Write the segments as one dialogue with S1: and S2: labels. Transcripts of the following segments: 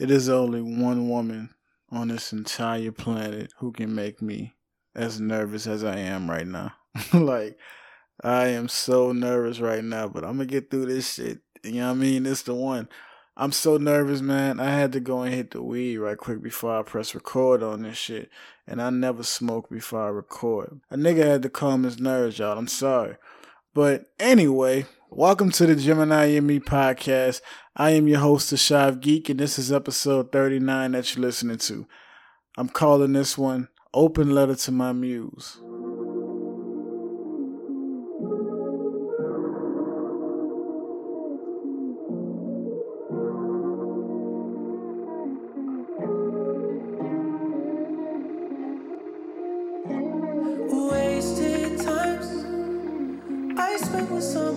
S1: It is only one woman on this entire planet who can make me as nervous as I am right now. like, I am so nervous right now, but I'm gonna get through this shit. You know what I mean? It's the one. I'm so nervous, man. I had to go and hit the weed right quick before I press record on this shit. And I never smoke before I record. A nigga had to calm his nerves, y'all. I'm sorry. But anyway, welcome to the Gemini In Me podcast. I am your host, Shive Geek, and this is episode 39 that you're listening to. I'm calling this one Open Letter to My Muse. My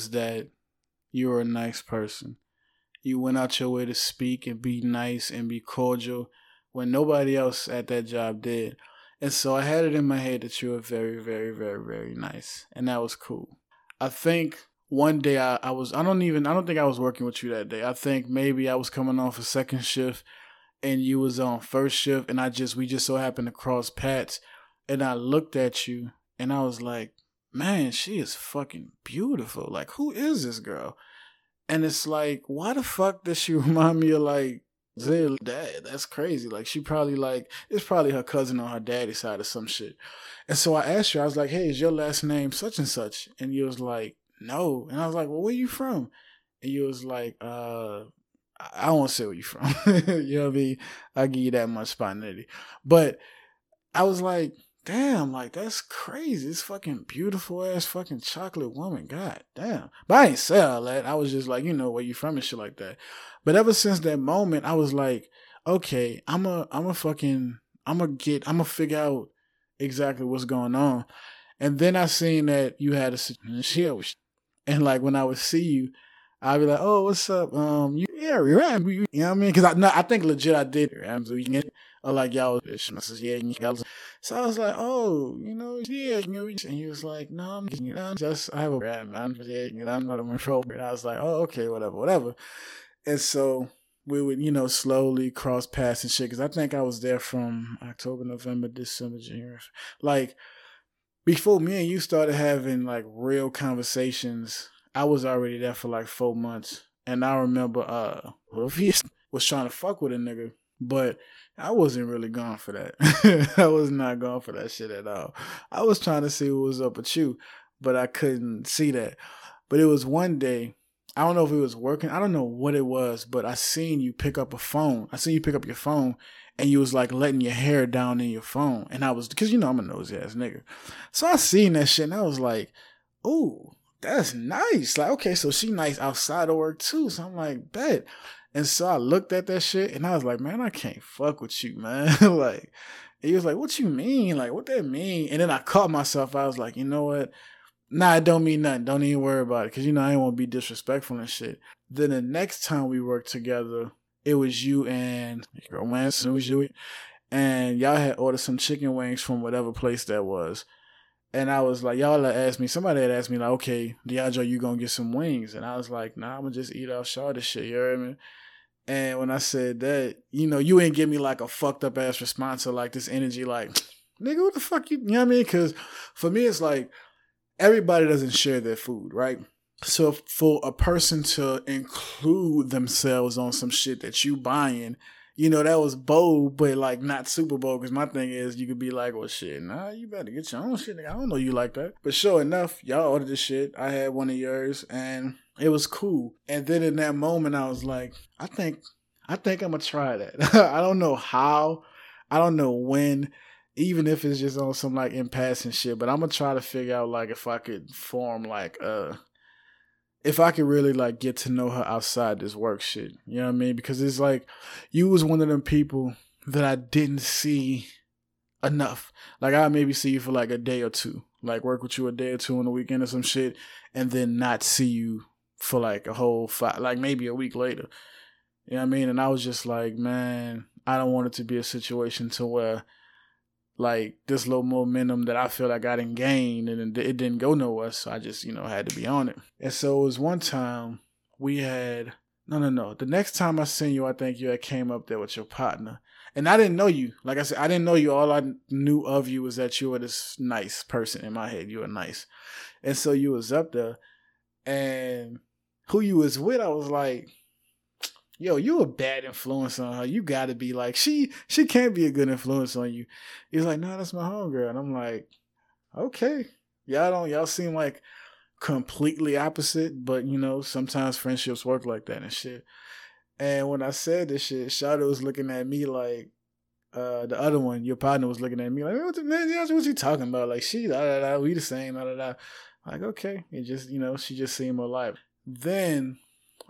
S1: was that you were a nice person. You went out your way to speak and be nice and be cordial when nobody else at that job did. And so I had it in my head that you were very, very, very, very nice. And that was cool. I think one day I, I was, I don't even, I don't think I was working with you that day. I think maybe I was coming off a second shift and you was on first shift and I just, we just so happened to cross paths. And I looked at you and I was like, man, she is fucking beautiful. Like, who is this girl? And it's like, why the fuck does she remind me of like Zill
S2: dad. That's crazy. Like she probably like it's probably her cousin on her daddy's side or some shit. And so I asked her, I was like, Hey, is your last name such and such? And you was like, No. And I was like, Well, where you from? And you was like, uh, I won't say where you from. you know what I mean? I give you that much spontaneity. But I was like, damn, like that's crazy. This fucking beautiful ass fucking chocolate woman. God damn. But I ain't say all that. I was just like, you know, where you from and shit like that. But ever since that moment, I was like, okay, I'm a I'm a fucking I'm gonna get I'm gonna figure out exactly what's going on. And then I seen that you had a shit and like when I would see you, I'd be like, "Oh, what's up? Um, you, yeah, right, you know what I mean? Because I, no, I think legit I did. Right? So you can, or like y'all, I says, yeah, y'all. So I was like, oh, you know, yeah, you know, and he was like, no, I'm, you know, just I have a rap, I'm, yeah, you know, I'm not a control. And I was like, oh, okay, whatever, whatever. And so we would, you know, slowly cross paths and shit. Because I think I was there from October, November, December, January, like before me and you started having like real conversations I was already there for like four months. And I remember uh he was trying to fuck with a nigga, but I wasn't really gone for that. I was not gone for that shit at all. I was trying to see what was up with you, but I couldn't see that. But it was one day, I don't know if it was working, I don't know what it was, but I seen you pick up a phone. I seen you pick up your phone and you was like letting your hair down in your phone. And I was, cause you know I'm a nosy ass nigga. So I seen that shit and I was like, ooh, that's nice. Like, okay, so she nice outside of work too. So I'm like, bet. And so I looked at that shit and I was like, man, I can't fuck with you, man. like, he was like, what you mean? Like, what that mean? And then I caught myself. I was like, you know what? Nah, it don't mean nothing. Don't even worry about it. Cause you know, I didn't want to be disrespectful and shit. Then the next time we worked together, it was you and girl Lance, it was you. And y'all had ordered some chicken wings from whatever place that was. And I was like, y'all had asked me, somebody had asked me, like, okay, DeAndre, you gonna get some wings? And I was like, nah, I'm gonna just eat off Charlotte shit, you heard me? And when I said that, you know, you ain't give me like a fucked up ass response or like this energy, like, nigga, what the fuck you, you know what I mean? Cause for me, it's like, everybody doesn't share their food, right? So for a person to include themselves on some shit that you buying, you know, that was bold, but like not super bold. Because my thing is, you could be like, well, shit, nah, you better get your own shit. I don't know you like that. But sure enough, y'all ordered this shit. I had one of yours and it was cool. And then in that moment, I was like, I think, I think I'm to try that. I don't know how, I don't know when even if it's just on some like in passing shit. But I'm gonna try to figure out like if I could form like uh if I could really like get to know her outside this work shit. You know what I mean? Because it's like you was one of them people that I didn't see enough. Like I maybe see you for like a day or two. Like work with you a day or two on the weekend or some shit and then not see you for like a whole five like maybe a week later. You know what I mean? And I was just like, man, I don't want it to be a situation to where like this little momentum that I feel like I didn't gain and it didn't go nowhere. So I just, you know, had to be on it. And so it was one time we had, no, no, no. The next time I seen you, I think you had came up there with your partner. And I didn't know you. Like I said, I didn't know you. All I knew of you was that you were this nice person in my head. You were nice. And so you was up there and who you was with, I was like, yo, you a bad influence on her. You got to be like, she she can't be a good influence on you. He's like, no, nah, that's my homegirl. And I'm like, okay. Y'all don't, y'all seem like completely opposite, but you know, sometimes friendships work like that and shit. And when I said this shit, Shada was looking at me like, uh, the other one, your partner was looking at me like, what the man, what you talking about? Like, she, da, da, da, we the same, da, da, da. Like, okay. It just, you know, she just seemed alive. Then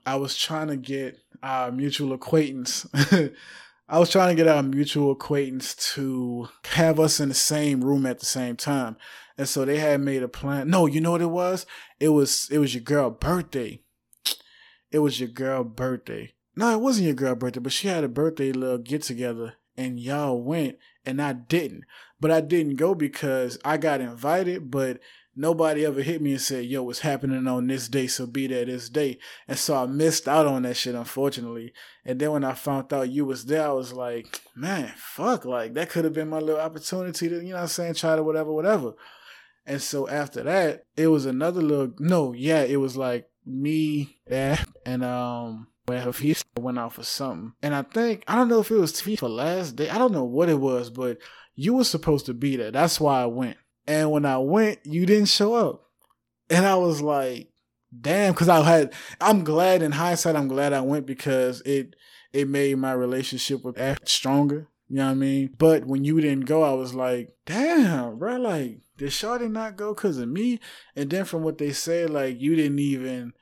S2: I was trying to get our mutual acquaintance. I was trying to get our mutual acquaintance to have us in the same room at the same time. And so they had made a plan. No, you know what it was? It was it was your girl birthday. It was your girl birthday. No, it wasn't your girl birthday, but she had a birthday little get together and y'all went and I didn't. But I didn't go because I got invited, but nobody ever hit me and said, yo, what's happening on this day, so be there this day. And so I missed out on that shit, unfortunately. And then when I found out you was there, I was like, man, fuck, like that could have been my little opportunity to, you know I'm saying, try to whatever, whatever. And so after that, it was another little no, yeah, it was like me, and um if he went out for something, and I think I don't know if it was for last day. I don't know what it was, but you were supposed to be there. That's why I went. And when I went, you didn't show up, and I was like, damn. Because I had. I'm glad in hindsight. I'm glad I went because it it made my relationship with Ash stronger. You know what I mean? But when you didn't go, I was like, damn, bro, like, did Shawty not go because of me? And then from what they said, like, you didn't even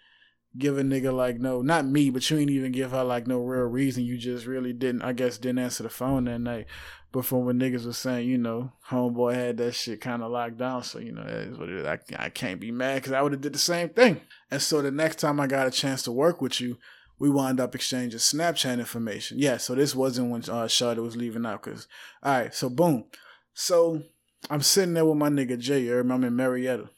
S2: give a nigga like no, not me, but you didn't even give her like no real reason. You just really didn't, I guess, didn't answer the phone that night. But from what niggas was saying, you know, homeboy had that shit kind of locked down. So you know, that is what it is. I, I can't be mad because I would have did the same thing. And so the next time I got a chance to work with you, we wound up exchanging Snapchat information. Yeah, so this wasn't when uh, Shawty was leaving out. Cause all right, so boom, so I'm sitting there with my nigga Jay. I'm in Marietta,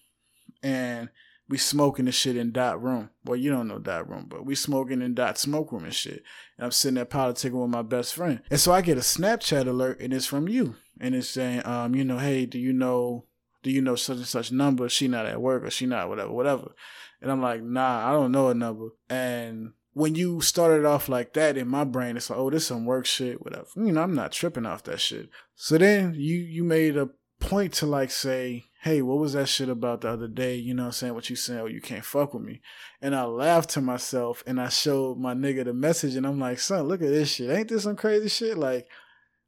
S2: and we smoking the shit in Dot room. Well, you don't know Dot room, but we smoking in Dot smoke room and shit. And I'm sitting there politicking with my best friend, and so I get a Snapchat alert, and it's from you, and it's saying, um, you know, hey, do you know, do you know such and such number? She not at work or she not whatever, whatever. And I'm like, nah, I don't know a number, and when you started off like that in my brain, it's like, oh, this some work shit, whatever. You know, I'm not tripping off that shit. So then you you made a point to like say, hey, what was that shit about the other day? You know I'm saying? What you saying? Oh, you can't fuck with me. And I laughed to myself and I showed my nigga the message and I'm like, son, look at this shit. Ain't this some crazy shit? Like,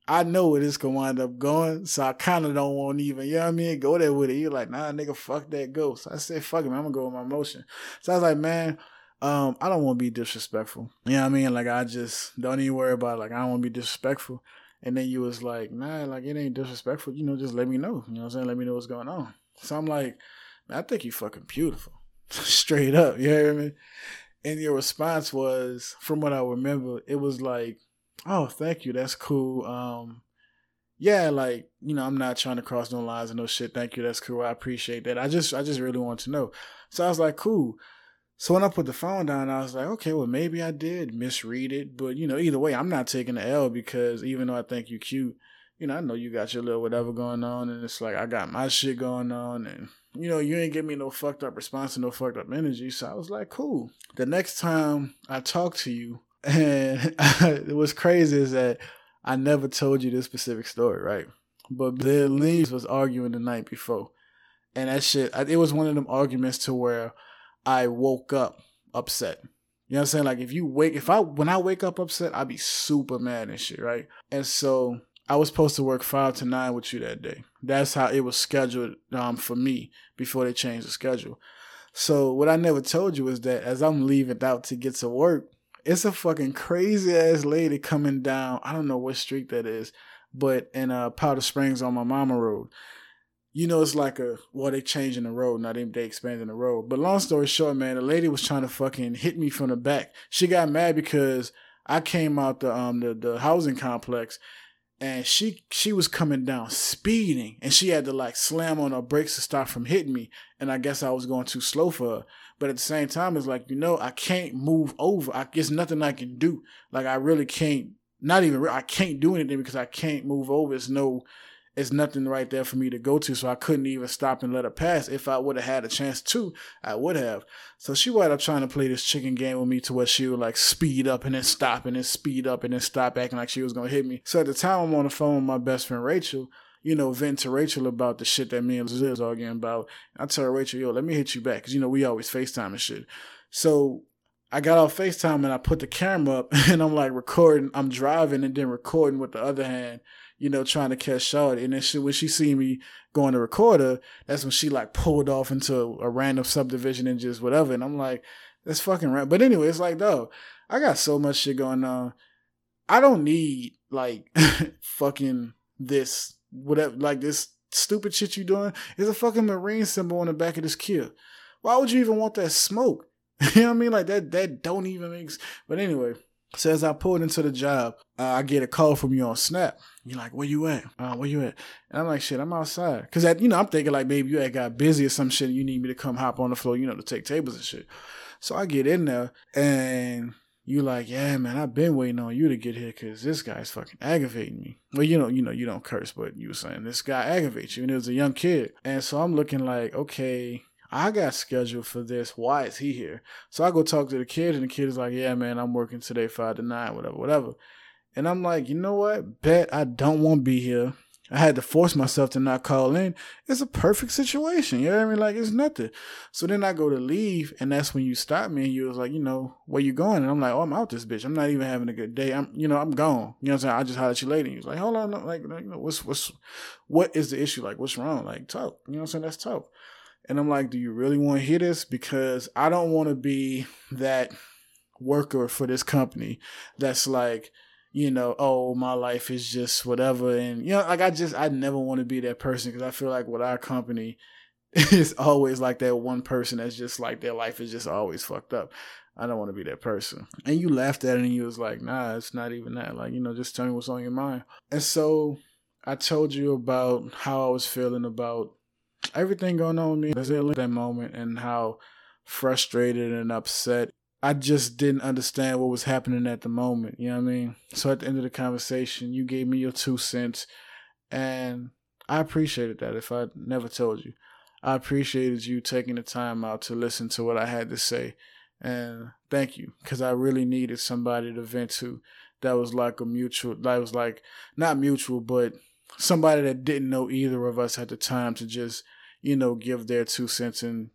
S2: I know where this can wind up going, so I kind of don't want even, you know what I mean, go there with it. You're like, nah, nigga, fuck that ghost. I said, fuck him, I'm gonna go with my emotion. So I was like, man, um, I don't want to be disrespectful. You know what I mean? Like I just don't even worry about it. like I don't want to be disrespectful. And then you was like, nah, like it ain't disrespectful. You know, just let me know. You know what I'm saying? Let me know what's going on. So I'm like, I think you fucking beautiful. Straight up. You hear me? And your response was, from what I remember, it was like, oh, thank you. That's cool. Um, yeah, like, you know, I'm not trying to cross no lines and no shit. Thank you. That's cool. I appreciate that. I just I just really want to know. So I was like, cool. So when I put the phone down, I was like, okay, well, maybe I did misread it. But, you know, either way, I'm not taking the L because even though I think you cute, you know, I know you got your little whatever going on. And it's like, I got my shit going on. And, you know, you ain't give me no fucked up response and no fucked up energy. So I was like, cool. The next time I talk to you, and was crazy is that I never told you this specific story, right? But the Leaves was arguing the night before. And that shit, it was one of them arguments to where I woke up upset. You know what I'm saying? Like if you wake if I when I wake up upset, I'd be super mad and shit, right? And so I was supposed to work five to nine with you that day. That's how it was scheduled um, for me before they changed the schedule. So what I never told you is that as I'm leaving out to get to work, it's a fucking crazy ass lady coming down. I don't know what street that is, but in uh, Powder Springs on my mama road you know, it's like a well, they changing the road, now they they expanding the road. But long story short, man, the lady was trying to fucking hit me from the back. She got mad because I came out the um the, the housing complex and she she was coming down speeding and she had to like slam on her brakes to stop from hitting me. And I guess I was going too slow for her. But at the same time, it's like, you know, I can't move over. I guess nothing I can do. Like I really can't not even I can't do anything because I can't move over. It's no it's nothing right there for me to go to. So I couldn't even stop and let her pass. If I would have had a chance to, I would have. So she wound up trying to play this chicken game with me to where she would like speed up and then stop and then speed up and then stop acting like she was gonna hit me. So at the time I'm on the phone with my best friend Rachel, you know, vent to Rachel about the shit that me and Liz was arguing about. I tell Rachel, yo, let me hit you back. Cause you know, we always FaceTime and shit. So I got off FaceTime and I put the camera up and I'm like recording. I'm driving and then recording with the other hand you know, trying to catch Shawty. And then she, when she see me going to record her, that's when she like pulled off into a random subdivision and just whatever. And I'm like, that's fucking right. But anyway, it's like, though, I got so much shit going on. I don't need like fucking this, whatever, like this stupid shit you doing. There's a fucking marine symbol on the back of this Kia. Why would you even want that smoke? you know what I mean? Like that, that don't even make. But anyway, so as I pulled into the job, uh, I get a call from you on Snap. You're like, where you at? Uh, where you at? And I'm like, shit, I'm outside. Cause that, you know, I'm thinking like maybe you had got busy or some shit. And you need me to come hop on the floor, you know, to take tables and shit. So I get in there and you like, yeah, man, I've been waiting on you to get here because this guy's fucking aggravating me. Well, you know, you know, you don't curse, but you were saying this guy aggravates you, and it was a young kid, and so I'm looking like, okay, I got scheduled for this. Why is he here? So I go talk to the kid, and the kid is like, yeah, man, I'm working today, five to nine, whatever, whatever. And I'm like, you know what? Bet I don't want to be here. I had to force myself to not call in. It's a perfect situation. You know what I mean? Like it's nothing. So then I go to leave, and that's when you stop me and you was like, you know, where you going? And I'm like, oh, I'm out this bitch. I'm not even having a good day. I'm, you know, I'm gone. You know what I'm saying? I just hollered at you later. And he was like, hold on, like, you know, what's what's what is the issue? Like, what's wrong? Like, talk. You know what I'm saying? That's tough. And I'm like, do you really want to hear this? Because I don't want to be that worker for this company that's like you know, oh, my life is just whatever. And, you know, like I just, I never want to be that person because I feel like with our company, it's always like that one person that's just like their life is just always fucked up. I don't want to be that person. And you laughed at it and you was like, nah, it's not even that. Like, you know, just tell me what's on your mind. And so I told you about how I was feeling about everything going on with me at that moment and how frustrated and upset I just didn't understand what was happening at the moment. You know what I mean? So at the end of the conversation, you gave me your two cents, and I appreciated that. If I never told you, I appreciated you taking the time out to listen to what I had to say, and thank you because I really needed somebody to vent to. That was like a mutual. That was like not mutual, but somebody that didn't know either of us at the time to just you know give their two cents and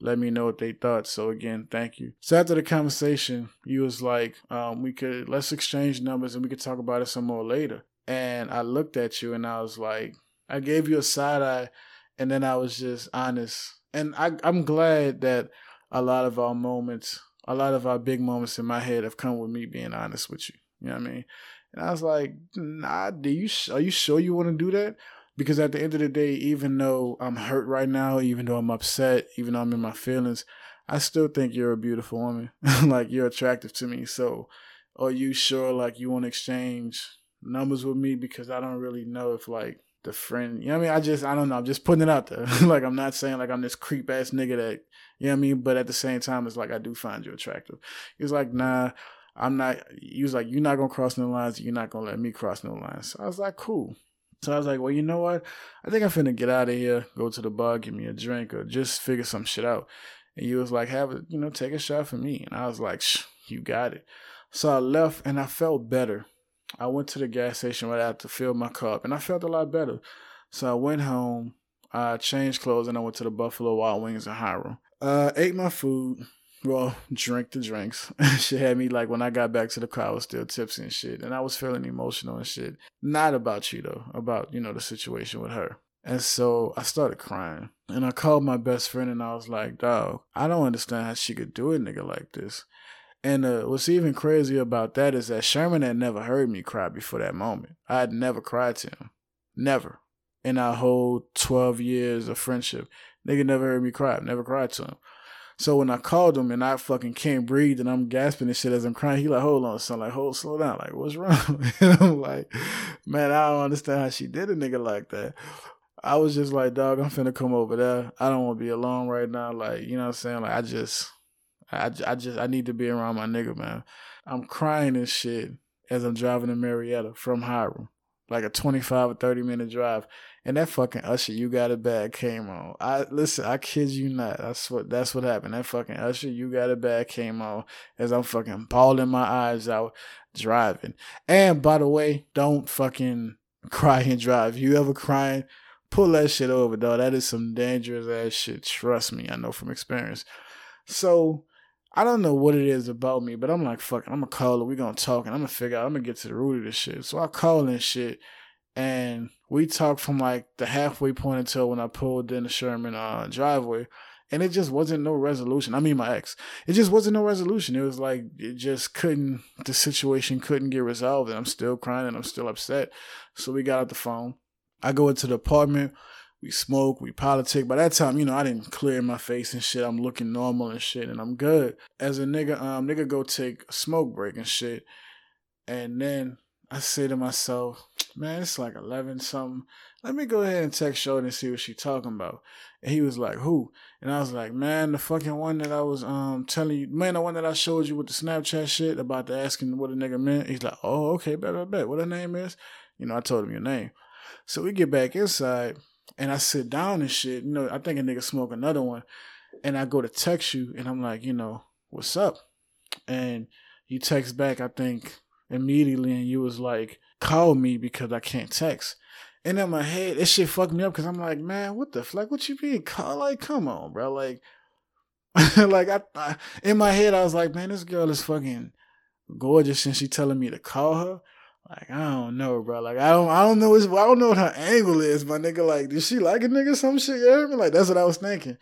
S2: let me know what they thought. So again, thank you. So after the conversation, you was like, um, we could let's exchange numbers and we could talk about it some more later. And I looked at you and I was like, I gave you a side eye, and then I was just honest. And I, I'm glad that a lot of our moments, a lot of our big moments in my head have come with me being honest with you. You know what I mean? And I was like, Nah, do you? Are you sure you want to do that? Because at the end of the day, even though I'm hurt right now, even though I'm upset, even though I'm in my feelings, I still think you're a beautiful woman. like you're attractive to me. So are you sure like you want to exchange numbers with me? Because I don't really know if like the friend you know what I mean? I just I don't know, I'm just putting it out there. like I'm not saying like I'm this creep ass nigga that you know what I mean? But at the same time it's like I do find you attractive. He's like, nah, I'm not he was like, You're not gonna cross no lines, you're not gonna let me cross no lines. So I was like, Cool. So I was like, well, you know what? I think I'm finna get out of here, go to the bar, give me a drink, or just figure some shit out. And you was like, have it, you know, take a shot for me. And I was like, Shh, you got it. So I left and I felt better. I went to the gas station right after to fill my cup and I felt a lot better. So I went home, I changed clothes, and I went to the Buffalo Wild Wings in Hiram. Uh, ate my food, well, drink the drinks. she had me like when I got back to the car, I was still tipsy and shit, and I was feeling emotional and shit. Not about you though, about you know the situation with her. And so I started crying, and I called my best friend, and I was like, "Dog, I don't understand how she could do a nigga like this." And uh, what's even crazier about that is that Sherman had never heard me cry before that moment. I had never cried to him, never in our whole twelve years of friendship. Nigga never heard me cry. Never cried to him. So when I called him and I fucking can't breathe and I'm gasping and shit as I'm crying, he like, hold on, son, like, hold, slow down, like, what's wrong? and I'm like, man, I don't understand how she did a nigga like that. I was just like, dog, I'm finna come over there. I don't want to be alone right now. Like, you know what I'm saying? Like, I just, I, I just, I need to be around my nigga, man. I'm crying and shit as I'm driving to Marietta from Hiram, like a 25 or 30 minute drive. And that fucking Usher, you got it bad came on. I listen, I kid you not. That's what that's what happened. That fucking Usher, you got it bad came on as I'm fucking bawling my eyes out driving. And by the way, don't fucking cry and drive. You ever crying? Pull that shit over, dog. That is some dangerous ass shit. Trust me, I know from experience. So I don't know what it is about me, but I'm like, fuck, I'm gonna call her. We gonna talk, and I'm gonna figure out. I'm gonna get to the root of this shit. So I call and shit, and we talked from like the halfway point until when I pulled in the Sherman uh, driveway, and it just wasn't no resolution. I mean, my ex, it just wasn't no resolution. It was like it just couldn't. The situation couldn't get resolved, and I'm still crying and I'm still upset. So we got out the phone. I go into the apartment. We smoke, we politic. By that time, you know, I didn't clear my face and shit. I'm looking normal and shit, and I'm good. As a nigga, um, nigga go take a smoke break and shit, and then I say to myself, man, it's like 11 something. Let me go ahead and text Shorty and see what she talking about. And he was like, who? And I was like, man, the fucking one that I was um telling you, man, the one that I showed you with the Snapchat shit about the asking what a nigga meant. He's like, oh, okay, bet, bet, bet. What her name is? You know, I told him your name. So we get back inside and I sit down and shit. You know, I think a nigga smoke another one, and I go to text you, and I'm like, you know, what's up? And you text back, I think immediately, and you was like, call me because I can't text. And in my head, this shit fucked me up because I'm like, man, what the fuck? What you mean? Call? Like, come on, bro. Like, like I, I, in my head, I was like, man, this girl is fucking gorgeous, and she telling me to call her. Like, I don't know, bro. Like, I don't, I don't know. I don't know what her angle is, my nigga. Like, did she like a nigga? Some shit. You know I mean? Like, that's what I was thinking.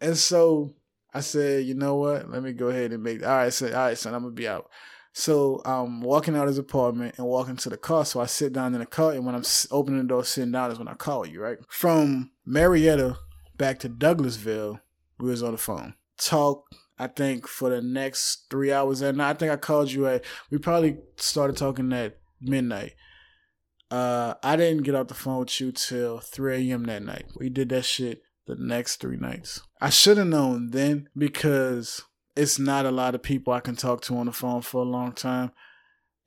S2: And so I said, you know what? Let me go ahead and make. All right, so, all right, son, I'm gonna be out. So I'm walking out of his apartment and walking to the car. So I sit down in the car, and when I'm opening the door, sitting down is when I call you. Right from Marietta back to Douglasville, we was on the phone. Talk. I think for the next three hours and I think I called you at. We probably started talking at midnight. Uh, I didn't get off the phone with you till 3 a.m. that night. We did that shit the next three nights. I should have known then because it's not a lot of people I can talk to on the phone for a long time.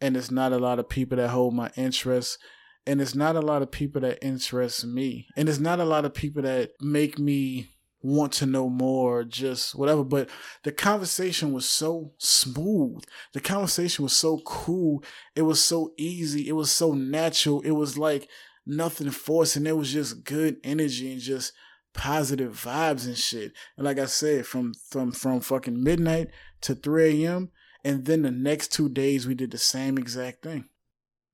S2: And it's not a lot of people that hold my interest. And it's not a lot of people that interest me. And it's not a lot of people that make me want to know more, just whatever. But the conversation was so smooth. The conversation was so cool. It was so easy. It was so natural. It was like nothing forced, and it was just good energy and just positive vibes and shit. And like I said, from from from fucking midnight to 3 a.m. And then the next two days we did the same exact thing.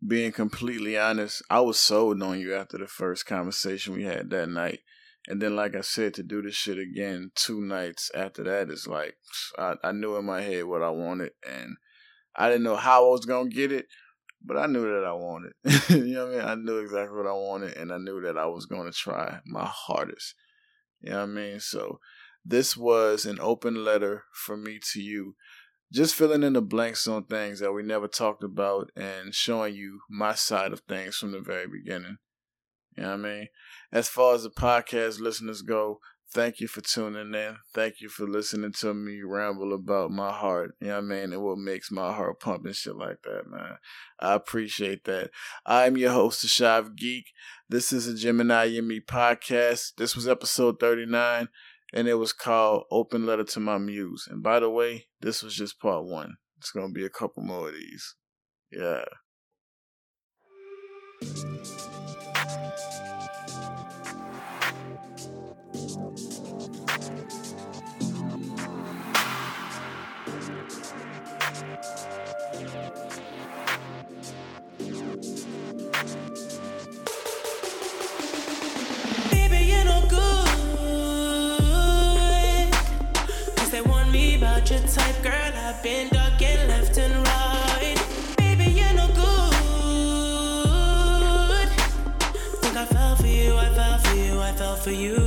S3: Being completely honest, I was sold on you after the first conversation we had that night. And then, like I said, to do this shit again two nights after that is like I, I knew in my head what I wanted, and I didn't know how I was gonna get it, but I knew that I wanted. you know what I mean? I knew exactly what I wanted, and I knew that I was gonna try my hardest. You know what I mean? So this was an open letter from me to you. Just filling in the blanks on things that we never talked about and showing you my side of things from the very beginning. You know what I mean? As far as the podcast listeners go, thank you for tuning in. Thank you for listening to me ramble about my heart. You know what I mean? And what makes my heart pump and shit like that, man. I appreciate that. I'm your host, the Shav Geek. This is a Gemini In Me podcast. This was episode 39, and it was called Open Letter to My Muse. And by the way, this was just part one. It's going to be a couple more of these. Yeah.
S1: Left and right. Baby, you're no good. Think I fell for you, I fell for you, I fell for you.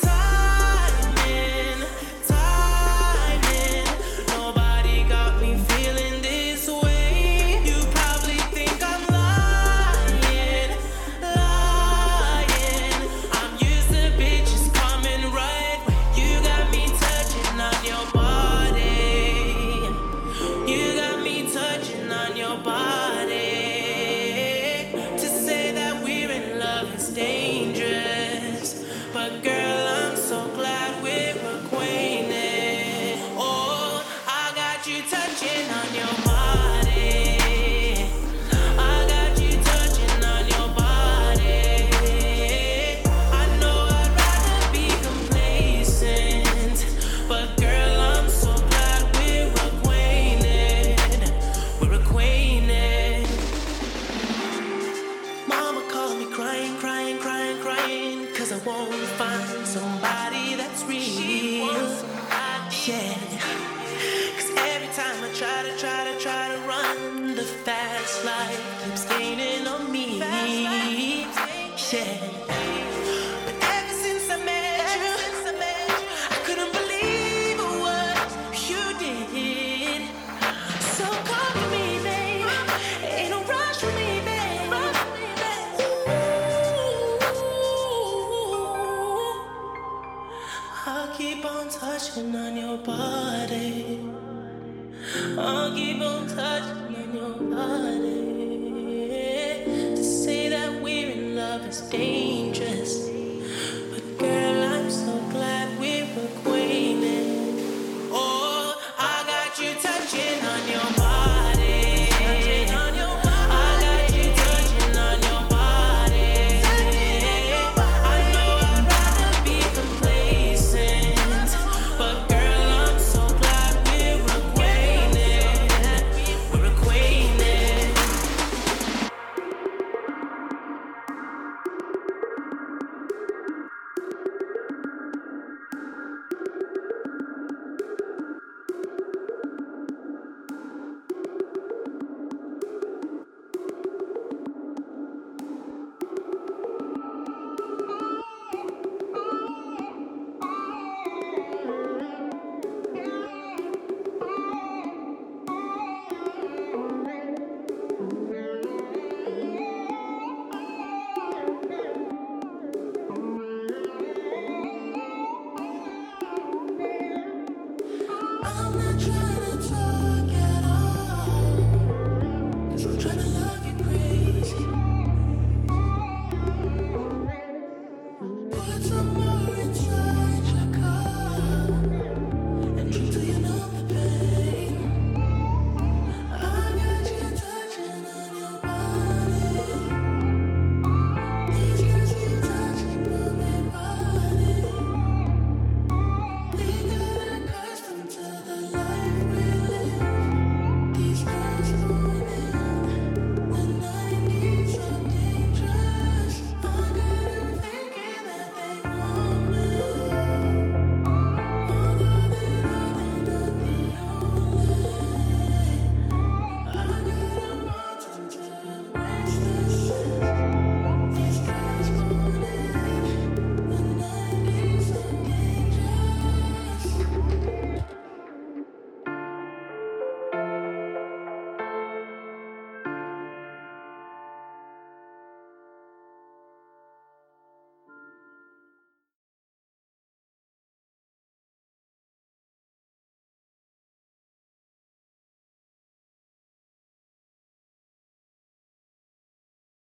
S1: I'll keep on touching on your body. I'll keep on touching on your body. To say that we're in love is dangerous.